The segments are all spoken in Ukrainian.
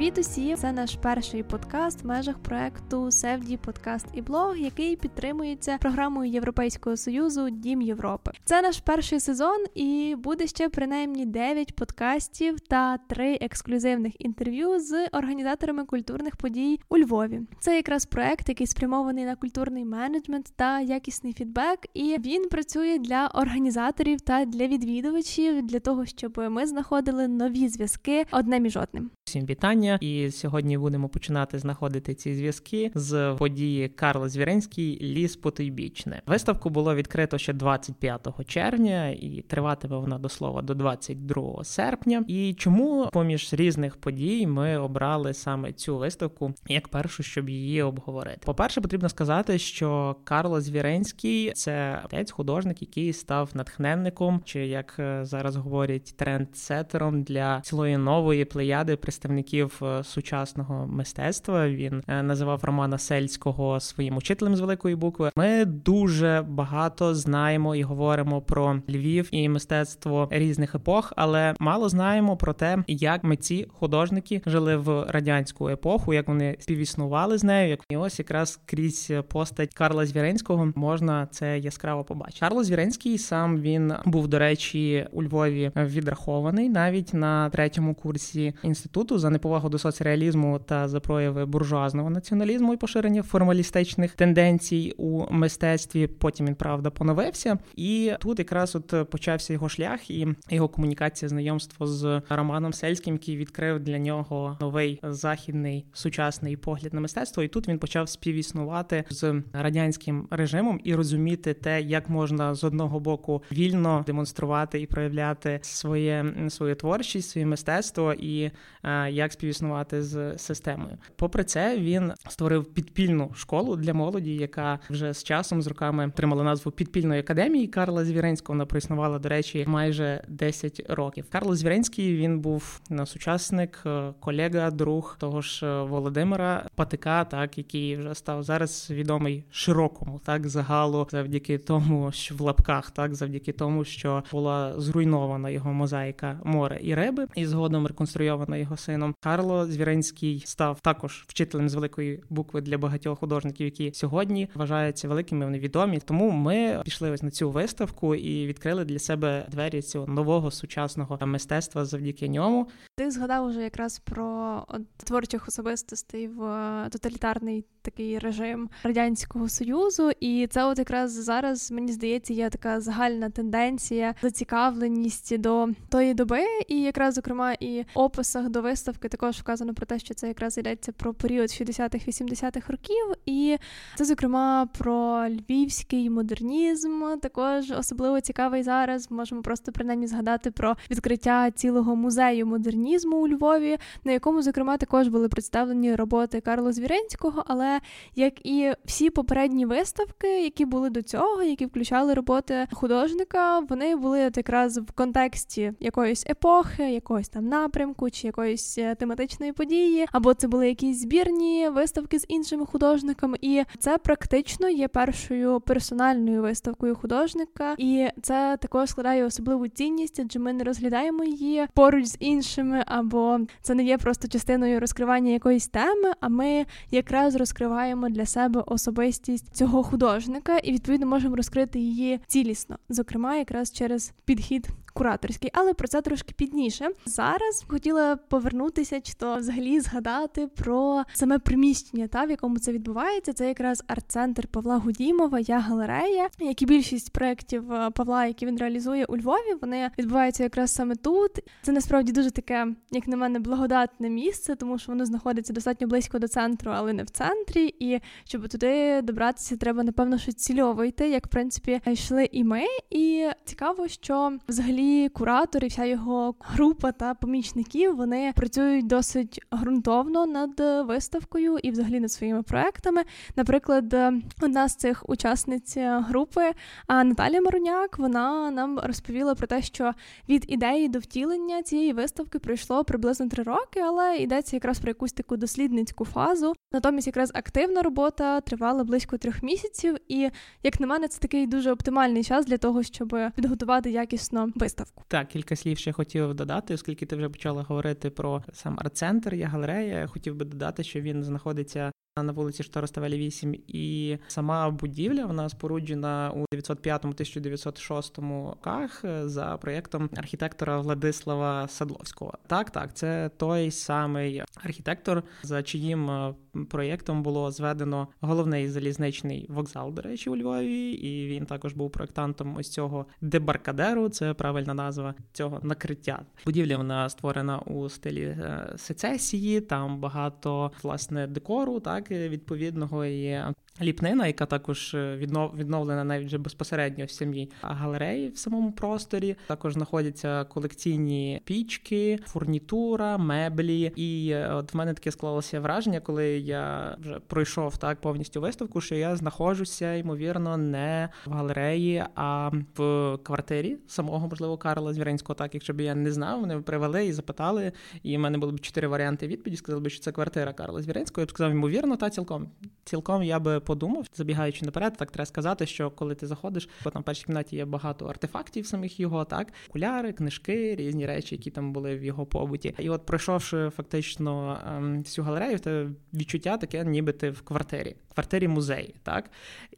Привіт усім! Це наш перший подкаст в межах проекту Севді Подкаст і блог, який підтримується програмою Європейського союзу Дім Європи. Це наш перший сезон, і буде ще принаймні 9 подкастів та 3 ексклюзивних інтерв'ю з організаторами культурних подій у Львові. Це якраз проект, який спрямований на культурний менеджмент та якісний фідбек. І він працює для організаторів та для відвідувачів для того, щоб ми знаходили нові зв'язки одне між одним. Всім вітання, і сьогодні будемо починати знаходити ці зв'язки з події Карла Звіринський Ліс Потойбічне. Виставку було відкрито ще 25 червня, і триватиме вона до слова до 22 серпня. І чому поміж різних подій ми обрали саме цю виставку як першу, щоб її обговорити? По перше, потрібно сказати, що Карло Звіринський це отець художник, який став натхненником, чи як е, зараз говорять трендсетером для цілої нової плеяди представників сучасного мистецтва. Він е, називав Романа Сельського своїм учителем з великої букви. Ми дуже багато знаємо і говоримо про Львів і мистецтво різних епох, але мало знаємо про те, як митці художники жили в радянську епоху, як вони співіснували з нею. Як і ось якраз крізь постать Карла Звіринського можна це яскраво побачити. Карло Звіринський сам він був до речі у Львові відрахований навіть на третьому курсі інституту за неповагу до соцреалізму та за прояви буржуазного націоналізму і поширення формалістичних тенденцій у мистецтві. Потім він правда поновився, і тут якраз от почався його шлях і його комунікація, знайомство з Романом Сельським, який відкрив для нього новий західний сучасний погляд на мистецтво. І тут він почав співіснувати з радянським режимом і розуміти те, як можна з одного боку вільно демонструвати і проявляти своє свою творчість, своє мистецтво і е, як співіснувати з системою. Попри це, він створив підпільну школу для молоді, яка вже з часом з роками отримала назву підпільної академії Карла Звіренського. Вона проіснувала, до речі, майже 10 років. Карло Звіренський він був сучасник, е, колега, друг того ж е, Володимира Патика, так який вже став зараз відомий широкому, так загалу, завдяки тому, що в лапках, так завдяки тому, що була зруйнована його мозаїка море і риби, і згодом реконструйована його сином. Карло Звіринський став також вчителем з великої букви для багатьох художників, які сьогодні вважаються великими. Вони відомі. Тому ми пішли ось на цю виставку і відкрили для себе двері цього нового сучасного мистецтва завдяки ньому. Ти згадав уже якраз про творчих особистостей в е, тоталітарний такий режим радянського союзу, і це, от якраз зараз мені здається, є така загальна тенденція, зацікавленість до тої доби, і якраз зокрема і описах до виставки також вказано про те, що це якраз йдеться про період 60-х-80-х років, і це зокрема про львівський модернізм. Також особливо цікавий зараз. Можемо просто принаймні згадати про відкриття цілого музею модернізму у Львові, на якому зокрема також були представлені роботи Карла Звіренського, але як і всі попередні виставки, які були до цього, які включали роботи художника, вони були якраз в контексті якоїсь епохи, якогось там напрямку чи якоїсь е, тематичної події, або це були якісь збірні виставки з іншими художниками, і це практично є першою персональною виставкою художника, і це також складає особливу цінність, адже ми не розглядаємо її поруч з іншими, або це не є просто частиною розкривання якоїсь теми, а ми якраз розкриваємо для себе особистість цього художника, і відповідно можемо розкрити її цілісно, зокрема, якраз через підхід кураторський, але про це трошки пізніше. Зараз хотіла повернутися, чи то взагалі згадати про саме приміщення, та в якому це відбувається. Це якраз арт-центр Павла Гудімова, я галерея, як і більшість проєктів е, Павла, які він реалізує у Львові, вони відбуваються якраз саме тут. Це насправді дуже таке, як на мене, благодатне місце, тому що воно знаходиться достатньо близько до центру, але не в центрі. І щоб туди добратися, треба напевно що цільово йти, як в принципі йшли і ми. І цікаво, що взагалі взагалі куратор і вся його група та помічників вони працюють досить ґрунтовно над виставкою і взагалі над своїми проектами. Наприклад, одна з цих учасниць групи, Наталія Маруняк, вона нам розповіла про те, що від ідеї до втілення цієї виставки пройшло приблизно три роки, але йдеться якраз про якусь таку дослідницьку фазу. Натомість, якраз активна робота тривала близько трьох місяців, і як на мене, це такий дуже оптимальний час для того, щоб підготувати якісно виставку виставку. Так, кілька слів ще хотів додати, оскільки ти вже почала говорити про сам арт-центр, я галерея. Хотів би додати, що він знаходиться на вулиці Штороставелі 8, і сама будівля вона споруджена у 905-1906 роках за проєктом архітектора Владислава Садловського. Так, так, це той самий архітектор, за чиїм е, проєктом було зведено головний залізничний вокзал, до речі, у Львові, і він також був проєктантом ось цього дебаркадеру. Це правильна назва цього накриття. Будівля вона створена у стилі е, сецесії. Там багато власне декору, так відповідного і ліпнина, яка також е, відновлена навіть вже безпосередньо в самій галереї в самому просторі. Також знаходяться колекційні пічки, фурнітура, меблі. І е, от в мене таке склалося враження, коли я вже пройшов так повністю виставку, що я знаходжуся ймовірно не в галереї, а в квартирі самого можливо Карла Звіринського. Так, якщо б я не знав, вони привели і запитали. І в мене було б чотири варіанти відповіді. Сказали б, що це квартира Карла Звіринського. Я б сказав, ймовірно, та цілком цілком я би подумав, забігаючи наперед, так треба сказати, що коли ти заходиш, то там в першій кімнаті є багато артефактів самих його, так окуляри, книжки, різні речі, які там були в його побуті. І от пройшовши фактично ем, всю галерею, те відчуття таке, ніби ти в квартирі, квартирі музеї, так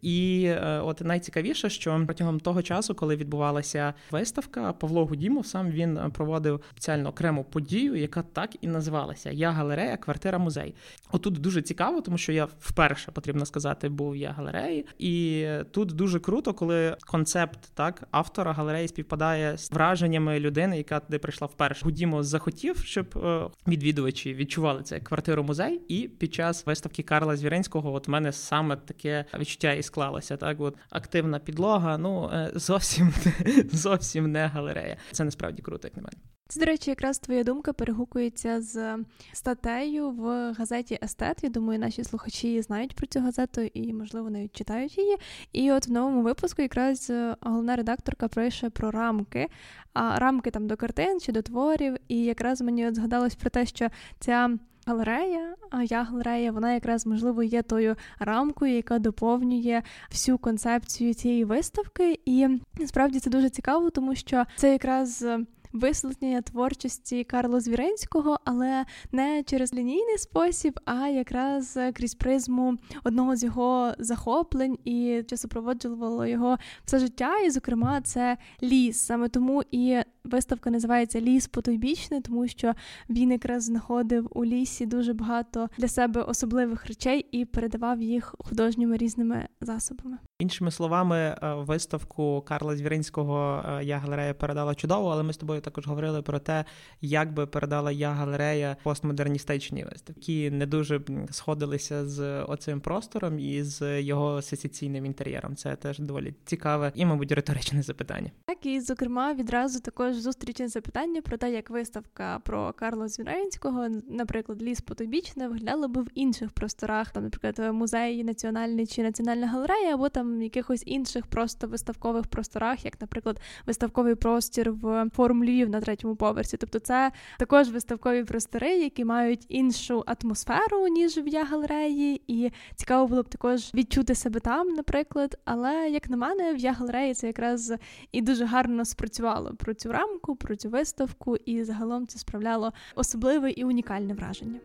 і е, от найцікавіше, що протягом того часу, коли відбувалася виставка, Павло Гудімов сам він проводив спеціально окрему подію, яка так і називалася Я галерея, квартира музей. Отут дуже цікаво, тому що я вперше потрібно сказати був я галереї, і тут дуже круто, коли концепт так автора галереї співпадає з враженнями людини, яка туди прийшла вперше. Гудімо захотів, щоб е, відвідувачі відчували це квартиру музей. І під час виставки Карла Звіринського, от мене саме таке відчуття і склалося. Так, от активна підлога, ну е, зовсім зовсім не галерея. Це насправді круто, як на мене. Це, до речі, якраз твоя думка перегукується з статтею в газеті Естет. Я думаю, наші слухачі знають про цю газету і, можливо, навіть читають її. І от в новому випуску якраз е, головна редакторка пише про рамки, а рамки там до картин чи до творів. І якраз мені от згадалось про те, що ця. Галерея, а я галерея, вона якраз можливо є тою рамкою, яка доповнює всю концепцію цієї виставки. І насправді це дуже цікаво, тому що це якраз висвітлення творчості Карла Звіренського, але не через лінійний спосіб, а якраз крізь призму одного з його захоплень і що супроводжувало його все життя. І, зокрема, це ліс. Саме тому і виставка називається Ліс потойбічний, тому що він якраз знаходив у лісі дуже багато для себе особливих речей і передавав їх художніми різними засобами. Іншими словами, е, виставку Карла Звіринського е, я галерея передала чудово, але ми з тобою також говорили про те, як би передала я галерея постмодерністичні виставки, які не дуже сходилися з оцим простором і з його сесійним інтер'єром. Це теж доволі цікаве і, мабуть, риторичне запитання. Так і зокрема відразу також зустрічне запитання про те, як виставка про Карла Звіринського, наприклад, ліс Потобічне, виглядала би в інших просторах, там, наприклад, музей національний чи національна галерея, або там якихось інших просто виставкових просторах, як, наприклад, виставковий простір в форум Львів на третьому поверсі. Тобто, це також виставкові простори, які мають іншу атмосферу ніж в я галереї, і цікаво було б також відчути себе там, наприклад. Але як на мене, в я галереї це якраз і дуже гарно спрацювало про цю рамку, про цю виставку, і загалом це справляло особливе і унікальне враження.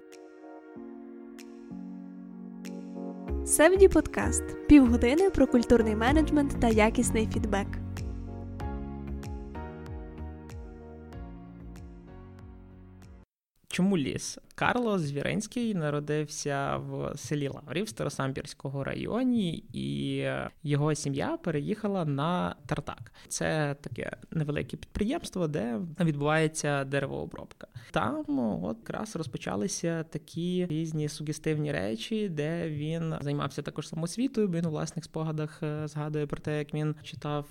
Севді подкаст півгодини про культурний менеджмент та якісний фідбек. Чому ліс? Карло Звіренський народився в селі Лаврів Старосамбірського районі, і його сім'я переїхала на Тартак. Це таке невелике підприємство, де відбувається деревообробка. Там от якраз розпочалися такі різні сугестивні речі, де він займався також самосвітою. Він у власних спогадах е, згадує про те, як він читав.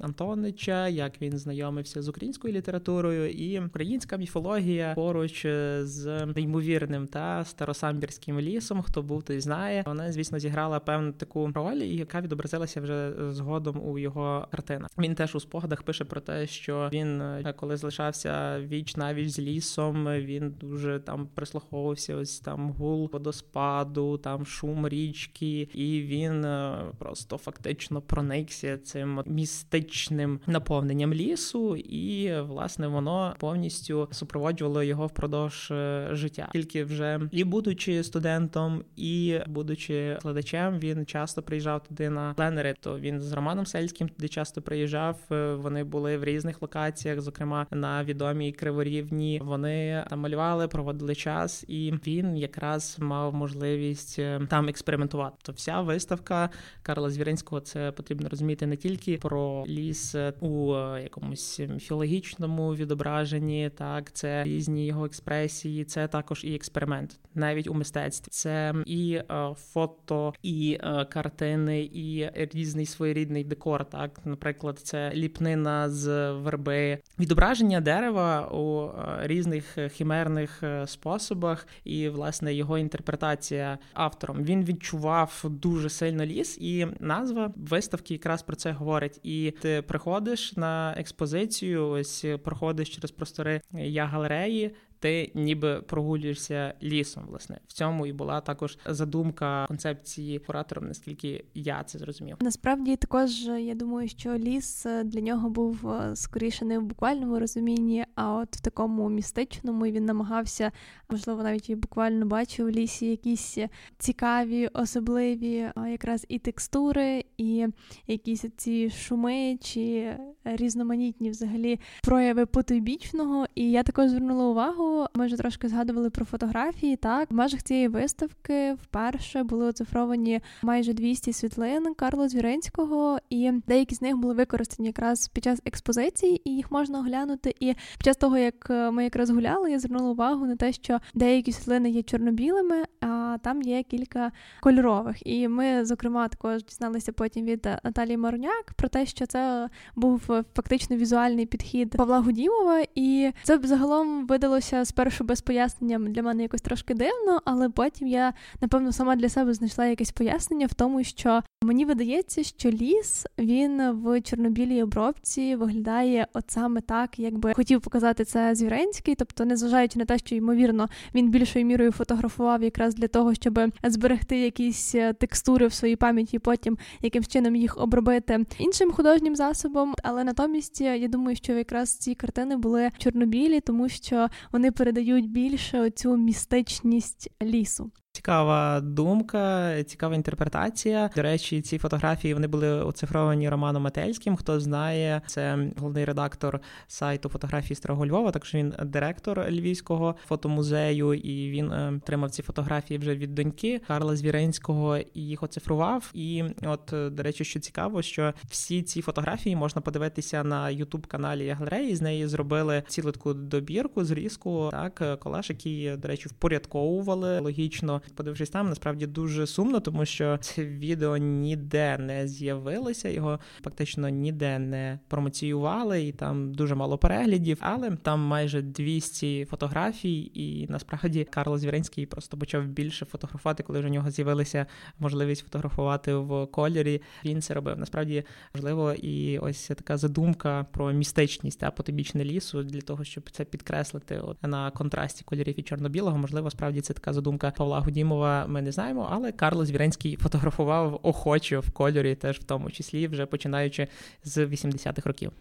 Е, Антонича, як він знайомився з українською літературою, і українська міфологія поруч з неймовірним та старосамбірським лісом. Хто був, той знає. Вона, звісно, зіграла певну таку роль, яка відобразилася вже згодом у його картинах. Він теж у спогадах пише про те, що він, коли залишався віч навіч з лісом, він дуже там прислуховувався. Ось там гул водоспаду, там шум річки, і він е, просто фактично проникся цим містичним містичним наповненням лісу, і власне воно повністю супроводжувало його впродовж е, життя. Тільки вже і будучи студентом, і будучи складачем, він часто приїжджав туди на пленери. То він з Романом Сельським туди часто приїжджав. Е, вони були в різних локаціях, зокрема на відомій криворівні. Вони малювали, проводили час, і він якраз мав можливість е, там експериментувати. То вся виставка Карла Звіринського це потрібно розуміти не тільки про ліс у якомусь філологічному відображенні, так це різні його експресії, це також і експеримент, навіть у мистецтві. Це і е, фото, і е, картини, і різний своєрідний декор. Так, наприклад, це ліпнина з верби, відображення дерева у е, різних хімерних способах, і власне його інтерпретація автором. Він відчував дуже сильно ліс, і назва виставки якраз про це говорить. І ти приходиш на експозицію, ось проходиш через простори я галереї ти ніби прогулюєшся лісом. Власне в цьому і була також задумка концепції куратором, наскільки я це зрозумів. Насправді також я думаю, що ліс е, для нього був е, скоріше не в буквальному розумінні, а от в такому містичному він намагався, можливо, навіть і буквально бачив в лісі якісь цікаві, особливі якраз і текстури, і якісь ці шуми чи різноманітні взагалі прояви потойбічного. І я також звернула увагу. Ми вже трошки згадували про фотографії. Так, в межах цієї виставки вперше були оцифровані майже 200 світлин Карла Звіринського, і деякі з них були використані якраз під час експозиції, і їх можна оглянути. І під час того, як ми якраз гуляли, я звернула увагу на те, що деякі світлини є чорнобілими, а там є кілька кольорових. І ми, зокрема, також дізналися потім від Наталії Маруняк про те, що це був фактично візуальний підхід Павла Гудімова, і це б загалом видалося здавалося спершу без пояснення для мене якось трошки дивно, але потім я, напевно, сама для себе знайшла якесь пояснення в тому, що мені видається, що ліс він в чорнобілій обробці виглядає от саме так, якби хотів показати це Звіренський, тобто, незважаючи на те, що ймовірно він більшою мірою фотографував якраз для того, щоб зберегти якісь е, текстури в своїй пам'яті, потім якимсь чином їх обробити іншим художнім засобом. Але натомість я думаю, що якраз ці картини були чорнобілі, тому що вони передають більше цю містичність лісу. Цікава думка, цікава інтерпретація. До речі, ці фотографії вони були оцифровані Романом Метельським. Хто знає, це головний редактор сайту фотографії Старого Львова. Також він директор Львівського фотомузею, і він е, отримав ці фотографії вже від доньки Карла Звіринського і їх оцифрував. І от, е, до речі, що цікаво, що всі ці фотографії можна подивитися на ютуб каналі галереї. З неї зробили цілу таку добірку, зрізку, так е, колаж, який, до речі, впорядковували логічно подивившись там, насправді дуже сумно, тому що це відео ніде не з'явилося, його фактично ніде не промоціювали, і там дуже мало переглядів, але там майже 200 фотографій, і насправді Карло Звіринський просто почав більше фотографувати, коли вже у нього з'явилася можливість фотографувати в кольорі. Він це робив. Насправді важливо, і ось така задумка про містичність та потибічне лісу для того, щоб це підкреслити от на контрасті кольорів і чорно-білого. Можливо, справді це така задумка Павла Гудімова. Ми не знаємо, але Карло Звіренський фотографував охоче в кольорі, теж в тому числі, вже починаючи з 80-х років.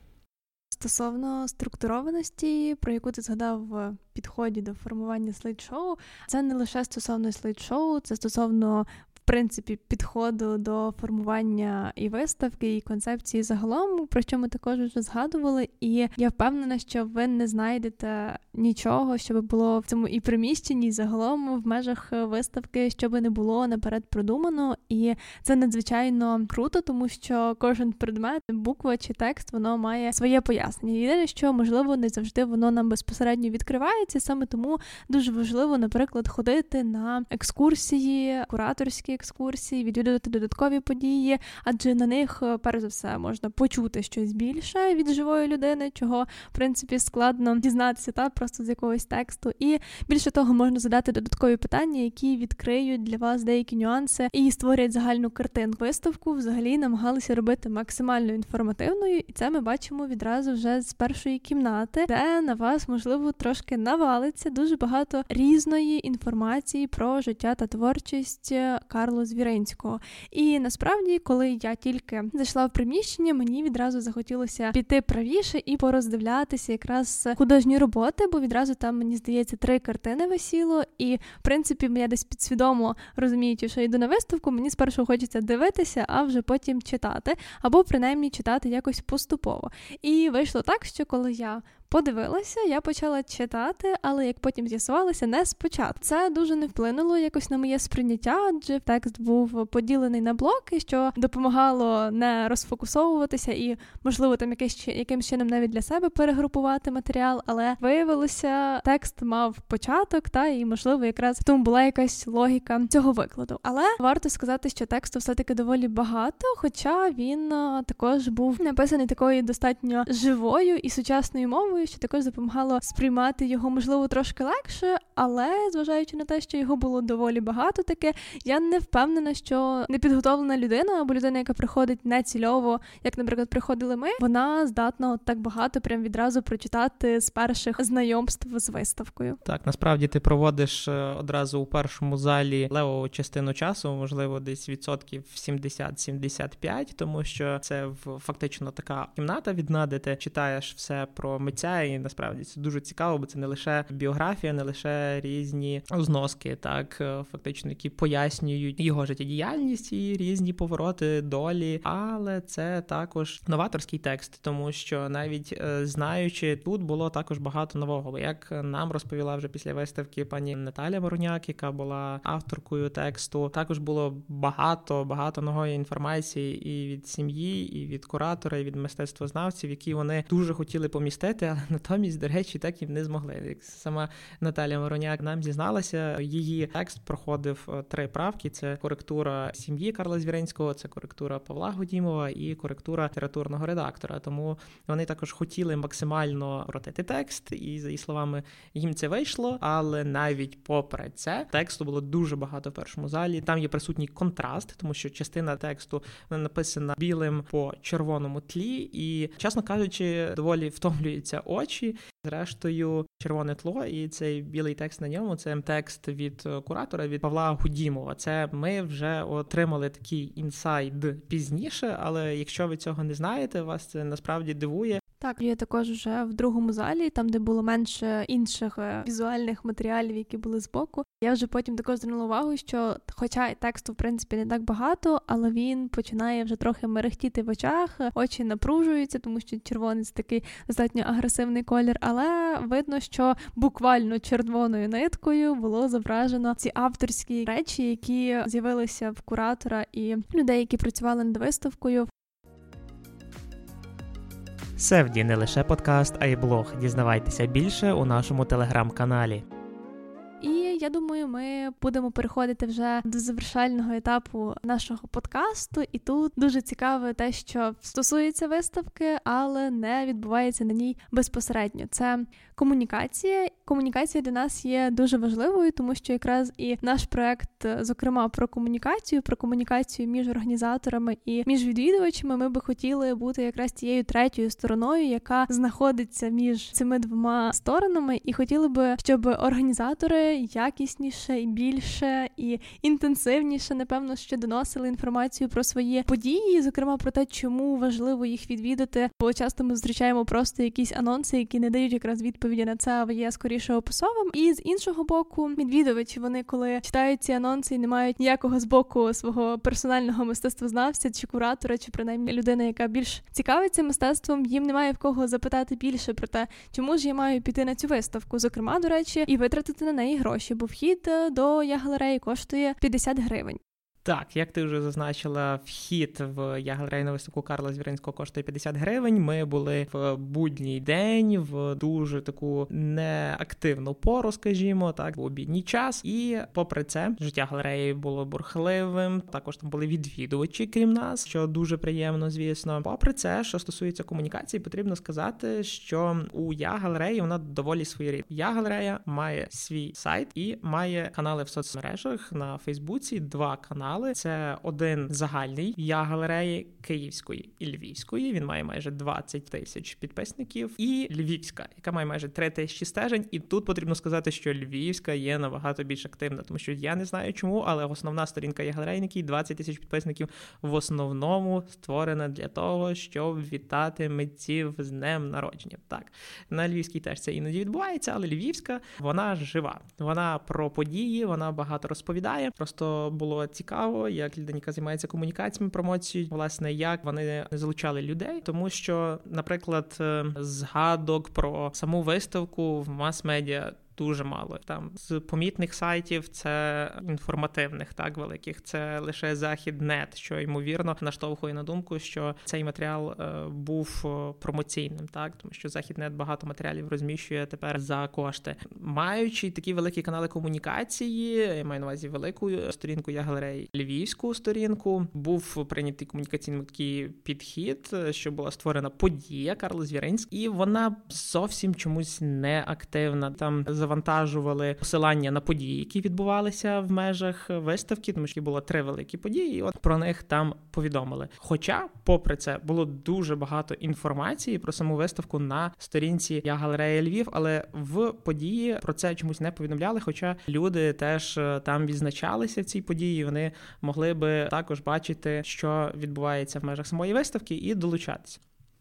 Стосовно структурованості, про яку ти згадав в підході до формування слайд-шоу, це не лише стосовно слайд-шоу, це стосовно принципі підходу до формування і виставки, і концепції загалом, про що ми також вже згадували. І я впевнена, що ви не знайдете нічого, що би було в цьому і приміщенні, і загалом в межах виставки, що би не було наперед продумано. І це надзвичайно круто, тому що кожен предмет, буква чи текст, воно має своє пояснення. Єдине, що можливо не завжди воно нам безпосередньо відкривається, саме тому дуже важливо, наприклад, ходити на екскурсії, кураторські екскурсії, відвідувати додаткові події, адже на них, е, перш за все, можна почути щось більше від живої людини, чого в принципі складно дізнатися та просто з якогось тексту. І більше того, можна задати додаткові питання, які відкриють для вас деякі нюанси і створять загальну картину. Виставку взагалі намагалися робити максимально інформативною, і це ми бачимо відразу вже з першої кімнати, де на вас можливо трошки навалиться дуже багато різної інформації про життя та творчість Карло Звіринського. І насправді, коли я тільки зайшла в приміщення, мені відразу захотілося піти правіше і пороздивлятися якраз художні роботи, бо відразу там мені здається три картини висіло, і в принципі я десь підсвідомо розуміючи, що йду на виставку, мені спершу хочеться дивитися, а вже потім читати, або принаймні читати якось поступово. І вийшло так, що коли я Подивилася, я почала читати, але як потім з'ясувалося, не спочатку. Це дуже не вплинуло якось на моє сприйняття, адже текст був поділений на блоки, що допомагало не розфокусовуватися і, можливо, там якийсь якимсь чином навіть для себе перегрупувати матеріал. Але виявилося, текст мав початок, та і можливо, якраз в тому була якась логіка цього викладу. Але варто сказати, що тексту все таки доволі багато, хоча він також був написаний такою достатньо живою і сучасною мовою що також допомагало сприймати його, можливо, трошки легше, але зважаючи на те, що його було доволі багато, таке я не впевнена, що непідготовлена людина або людина, яка приходить нецільово, як, наприклад, приходили ми, вона здатна так багато прям відразу прочитати з перших знайомств з виставкою. Так, насправді ти проводиш е, одразу у першому залі левову частину часу, можливо, десь відсотків 70-75, тому що це фактично така кімната відна, де ти читаєш все про митця і насправді це дуже цікаво, бо це не лише біографія, не лише різні зноски, так е, фактично, які пояснюють його життєдіяльність і різні повороти долі, але це також новаторський текст, тому що навіть е, знаючи, тут було також багато нового. Як нам розповіла вже після виставки пані Наталя Вороняк, яка була авторкою тексту, також було багато багато нової інформації і від сім'ї, і від куратора, і від мистецтвознавців, які вони дуже хотіли помістити, але натомість, до речі, так і не змогли. Як сама Наталя Мороняк нам зізналася, її текст проходив е, три правки: це коректура сім'ї Карла Звіринського, це коректура Павла Годімова і коректура літературного редактора. Тому вони також хотіли максимально кротити текст, і за її словами їм це вийшло. Але навіть попри це тексту було дуже багато в першому залі. Там є присутній контраст, тому що частина тексту написана білим по червоному тлі, і, чесно кажучи, доволі втомлюється очі. Зрештою, червоне тло, і цей білий текст на ньому це текст від е, куратора від Павла Гудімова. Це ми вже отримали такий інсайд пізніше, але якщо ви цього не знаєте, вас це насправді дивує. Так, я також вже в другому залі, там де було менше інших е, візуальних матеріалів, які були збоку. Я вже потім також звернула увагу, що, хоча тексту в принципі не так багато, але він починає вже трохи мерехтіти в очах, очі напружуються, тому що червоний це такий достатньо агресивний колір. Але видно, що буквально червоною ниткою було зображено ці авторські речі, які з'явилися в куратора і людей, які працювали над виставкою. Севді не лише подкаст, а й блог. Дізнавайтеся більше у нашому телеграм-каналі. І я думаю, ми будемо переходити вже до завершального етапу нашого подкасту. І тут дуже цікаве те, що стосується виставки, але не відбувається на ній безпосередньо. Це комунікація. Комунікація для нас є дуже важливою, тому що якраз і наш проект, зокрема про комунікацію, про комунікацію між організаторами і між відвідувачами, ми би хотіли бути якраз тією третьою стороною, яка знаходиться між цими двома сторонами, і хотіли би, щоб організатори якісніше і більше і інтенсивніше, напевно, що доносили інформацію про свої події, зокрема про те, чому важливо їх відвідати. Бо часто ми зустрічаємо просто якісь анонси, які не дають якраз відповіді на це, а є скоріше описовим. І з іншого боку, відвідувачі вони, коли читають ці анонси і не мають ніякого з боку свого персонального мистецтвознавця чи куратора, чи принаймні людина, яка більш цікавиться мистецтвом, їм немає в кого запитати більше про те, чому ж я маю піти на цю виставку, зокрема, до речі, і витратити на неї гроші, бо вхід е, до я галереї коштує 50 гривень. Так, як ти вже зазначила, вхід в я галерею на виставку Карла Звіринського коштує 50 гривень. Ми були в будній день, в дуже таку неактивну пору, скажімо, так в обідній час. І попри це, життя галереї було бурхливим. Також там були відвідувачі, крім нас, що дуже приємно, звісно. Попри це, що стосується комунікації, потрібно сказати, що у я галереї вона доволі своєрідна. Я галерея має свій сайт і має канали в соцмережах на Фейсбуці. Два канали. Це один загальний я галереї Київської і Львівської. Він має майже 20 тисяч підписників, і Львівська, яка має майже 3 тисячі стежень. І тут потрібно сказати, що Львівська є набагато більш активна, тому що я не знаю чому, але основна сторінка є галерейників, 20 тисяч підписників в основному створена для того, щоб вітати митців з днем народження. Так на Львівській теж це іноді відбувається, але Львівська вона жива. Вона про події, вона багато розповідає. Просто було цікаво, як людина, займається комунікаціями, промоцією, власне, як вони залучали людей, тому що, наприклад, е, згадок про саму виставку в мас-медіа дуже мало. Там з помітних сайтів це інформативних, так великих. Це лише західнет, що ймовірно наштовхує на думку, що цей матеріал е, був е, промоційним, так тому що західнет багато матеріалів розміщує тепер за кошти, маючи такі великі канали комунікації. Я маю на увазі велику сторінку я галереї львівську сторінку. Був прийнятий комунікаційний підхід, що була створена подія Карл Звіринський, і вона зовсім чомусь не активна. Там завантажували посилання на події, які відбувалися в межах виставки, тому що було три великі події. і От про них там повідомили. Хоча, попри це, було дуже багато інформації про саму виставку на сторінці Я галерея Львів, але в події про це чомусь не повідомляли. Хоча люди теж е, там відзначалися в цій події, вони могли би також бачити, що відбувається в межах самої виставки, і долучатися.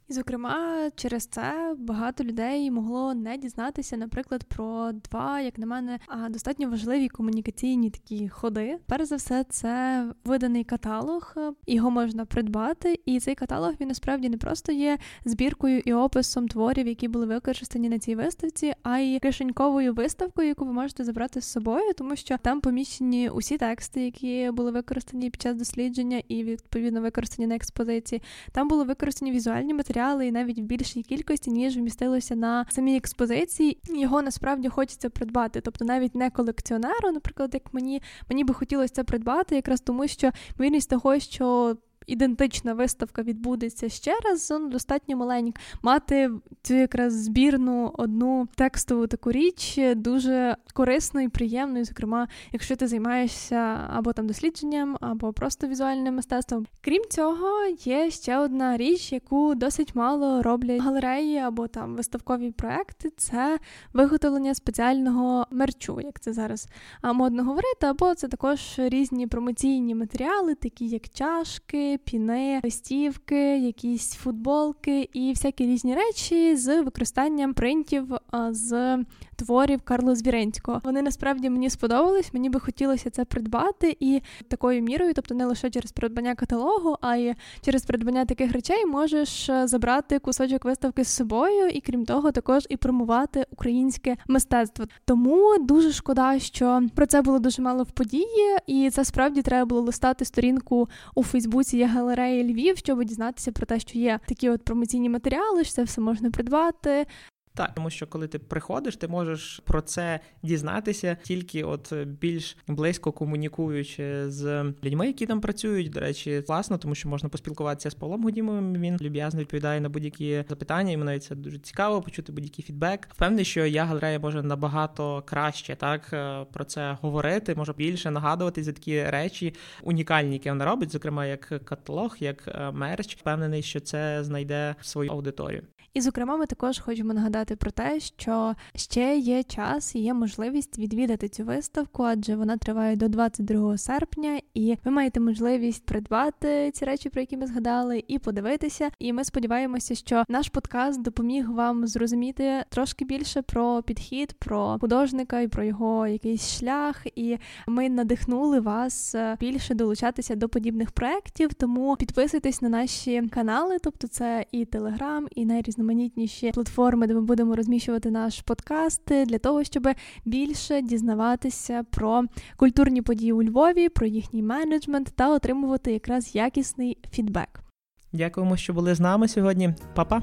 І, зокрема, через це багато людей могло не дізнатися, наприклад, про два, як на мене, достатньо важливі комунікаційні такі ходи. Перш за все, це виданий каталог, його можна придбати, і цей каталог він насправді не просто є збіркою і описом творів, які були використані на цій виставці, а й кишеньковою виставкою, яку ви можете забрати з собою, тому що там поміщені усі тексти, які були використані під час дослідження, і відповідно використані на експозиції. Там були використані візуальні матеріали матеріали і навіть в більшій кількості, ніж вмістилося на самій експозиції. Його насправді хочеться придбати. Тобто навіть не колекціонеру, наприклад, як мені, мені би хотілося це придбати, якраз тому, що вірність того, що ідентична виставка відбудеться ще раз, ну, достатньо маленька. Мати цю якраз збірну одну текстову таку річ дуже корисно і приємно, і, зокрема, якщо ти займаєшся або там дослідженням, або просто візуальним мистецтвом. Крім цього, є ще одна річ, яку досить мало роблять галереї або там виставкові проекти. Це виготовлення спеціального мерчу, як це зараз модно говорити, або це також різні промоційні матеріали, такі як чашки піни, листівки, якісь футболки і всякі різні речі з використанням принтів з творів Карла Звіренського. Вони насправді мені сподобались. Мені би хотілося це придбати і такою мірою, тобто не лише через придбання каталогу, а й через придбання таких речей можеш е, забрати кусочок виставки з собою, і крім того, також і промувати українське мистецтво. Тому дуже шкода, що про це було дуже мало в події, і це справді треба було листати сторінку у Фейсбуці є галереї Львів, щоб дізнатися про те, що є такі от промоційні матеріали, що це все можна придбати. Так, тому що коли ти приходиш, ти можеш про це дізнатися тільки от більш близько комунікуючи з людьми, які там працюють. До речі, класно, тому що можна поспілкуватися з Павлом Гудімовим. Він люб'язно відповідає на будь-які запитання. і навіть це дуже цікаво почути будь-який фідбек. Впевнений, що я галерея може набагато краще так е, про це говорити, може більше нагадувати за такі речі унікальні, які вона робить, зокрема як каталог, як е, мерч. Впевнений, що це знайде свою аудиторію. І, зокрема, ми також хочемо нагадати про те, що ще є час і є можливість відвідати цю виставку, адже вона триває до 22 серпня, і ви маєте можливість придбати ці речі, про які ми згадали, і подивитися. І ми сподіваємося, що наш подкаст допоміг вам зрозуміти трошки більше про підхід, про художника і про його якийсь шлях. І ми надихнули вас більше долучатися до подібних проєктів. Тому підписуйтесь на наші канали, тобто це і Телеграм, і найрізноманітніші платформи, де ми будемо будемо розміщувати наш подкаст для того, щоб більше дізнаватися про культурні події у Львові, про їхній менеджмент та отримувати якраз якісний фідбек. Дякуємо, що були з нами сьогодні. Па-па!